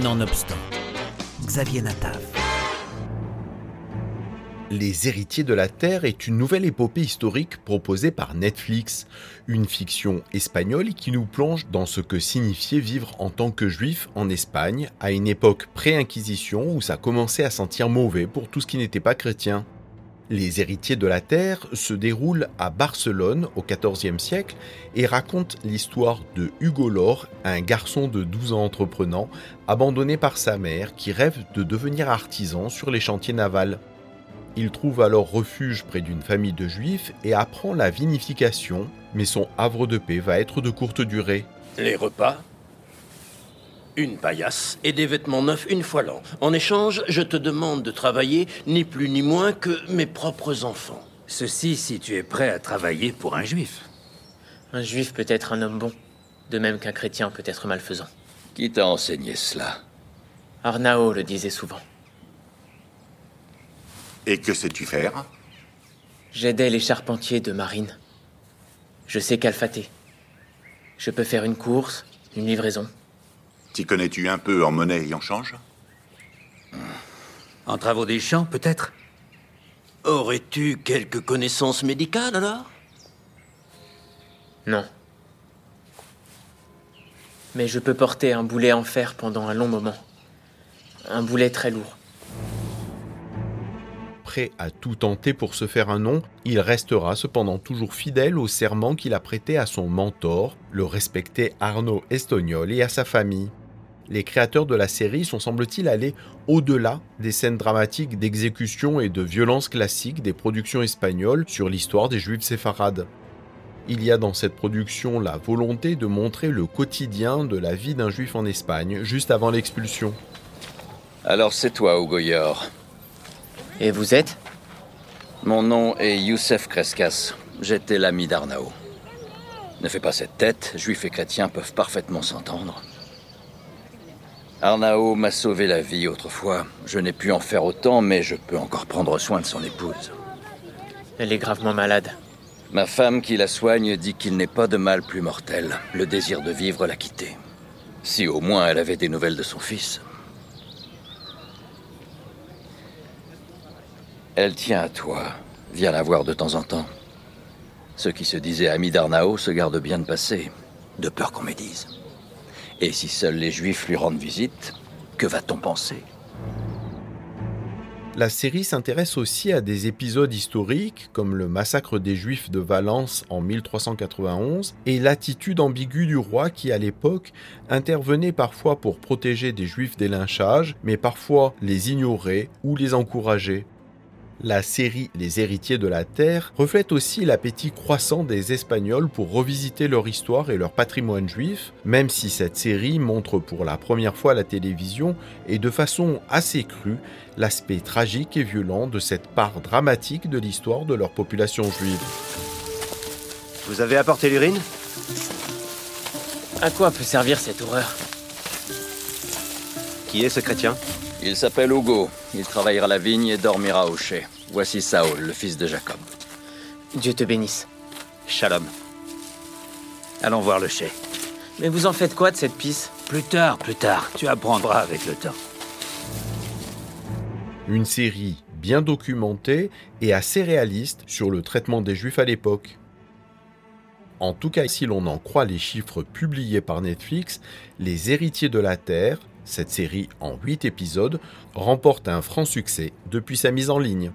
Nonobstant, Xavier Natav. Les héritiers de la Terre est une nouvelle épopée historique proposée par Netflix, une fiction espagnole qui nous plonge dans ce que signifiait vivre en tant que juif en Espagne à une époque pré-inquisition où ça commençait à sentir mauvais pour tout ce qui n'était pas chrétien. Les héritiers de la Terre se déroulent à Barcelone au XIVe siècle et racontent l'histoire de Hugo Lor, un garçon de 12 ans entreprenant, abandonné par sa mère qui rêve de devenir artisan sur les chantiers navals. Il trouve alors refuge près d'une famille de juifs et apprend la vinification, mais son havre de paix va être de courte durée. Les repas? Une paillasse et des vêtements neufs une fois l'an. En échange, je te demande de travailler ni plus ni moins que mes propres enfants. Ceci si tu es prêt à travailler pour un juif. Un juif peut être un homme bon, de même qu'un chrétien peut être malfaisant. Qui t'a enseigné cela? Arnao le disait souvent. Et que sais-tu faire? J'aidais les charpentiers de marine. Je sais calfater. Je peux faire une course, une livraison. T'y connais-tu un peu en monnaie et en change? En travaux des champs, peut-être? Aurais-tu quelques connaissances médicales alors? Non. Mais je peux porter un boulet en fer pendant un long moment. Un boulet très lourd. Prêt à tout tenter pour se faire un nom, il restera cependant toujours fidèle au serment qu'il a prêté à son mentor, le respecté Arnaud Estognol et à sa famille les créateurs de la série sont semble-t-il allés au-delà des scènes dramatiques d'exécution et de violence classiques des productions espagnoles sur l'histoire des juifs séfarades. Il y a dans cette production la volonté de montrer le quotidien de la vie d'un juif en Espagne juste avant l'expulsion. Alors c'est toi, Hugo Yor. Et vous êtes? Mon nom est Youssef Crescas. J'étais l'ami d'Arnao. Ne fais pas cette tête, juifs et chrétiens peuvent parfaitement s'entendre. Arnao m'a sauvé la vie autrefois. Je n'ai pu en faire autant, mais je peux encore prendre soin de son épouse. Elle est gravement malade. Ma femme qui la soigne dit qu'il n'est pas de mal plus mortel. Le désir de vivre l'a quittée. Si au moins elle avait des nouvelles de son fils. Elle tient à toi. Viens la voir de temps en temps. Ceux qui se disaient amis d'Arnao se gardent bien de passer, de peur qu'on médise. Et si seuls les Juifs lui rendent visite, que va-t-on penser? La série s'intéresse aussi à des épisodes historiques comme le massacre des Juifs de Valence en 1391 et l'attitude ambiguë du roi qui à l'époque intervenait parfois pour protéger des Juifs des lynchages mais parfois les ignorer ou les encourager. La série Les héritiers de la Terre reflète aussi l'appétit croissant des Espagnols pour revisiter leur histoire et leur patrimoine juif, même si cette série montre pour la première fois à la télévision et de façon assez crue l'aspect tragique et violent de cette part dramatique de l'histoire de leur population juive. Vous avez apporté l'urine? À quoi peut servir cette horreur? Qui est ce chrétien? Il s'appelle Hugo. Il travaillera la vigne et dormira au chai. Voici Saul, le fils de Jacob. Dieu te bénisse. Shalom. Allons voir le chai. Mais vous en faites quoi de cette pisse? Plus tard, plus tard. Tu apprendras avec le temps. Une série bien documentée et assez réaliste sur le traitement des Juifs à l'époque. En tout cas, si l'on en croit les chiffres publiés par Netflix, les héritiers de la Terre cette série, en 8 épisodes, remporte un franc succès depuis sa mise en ligne.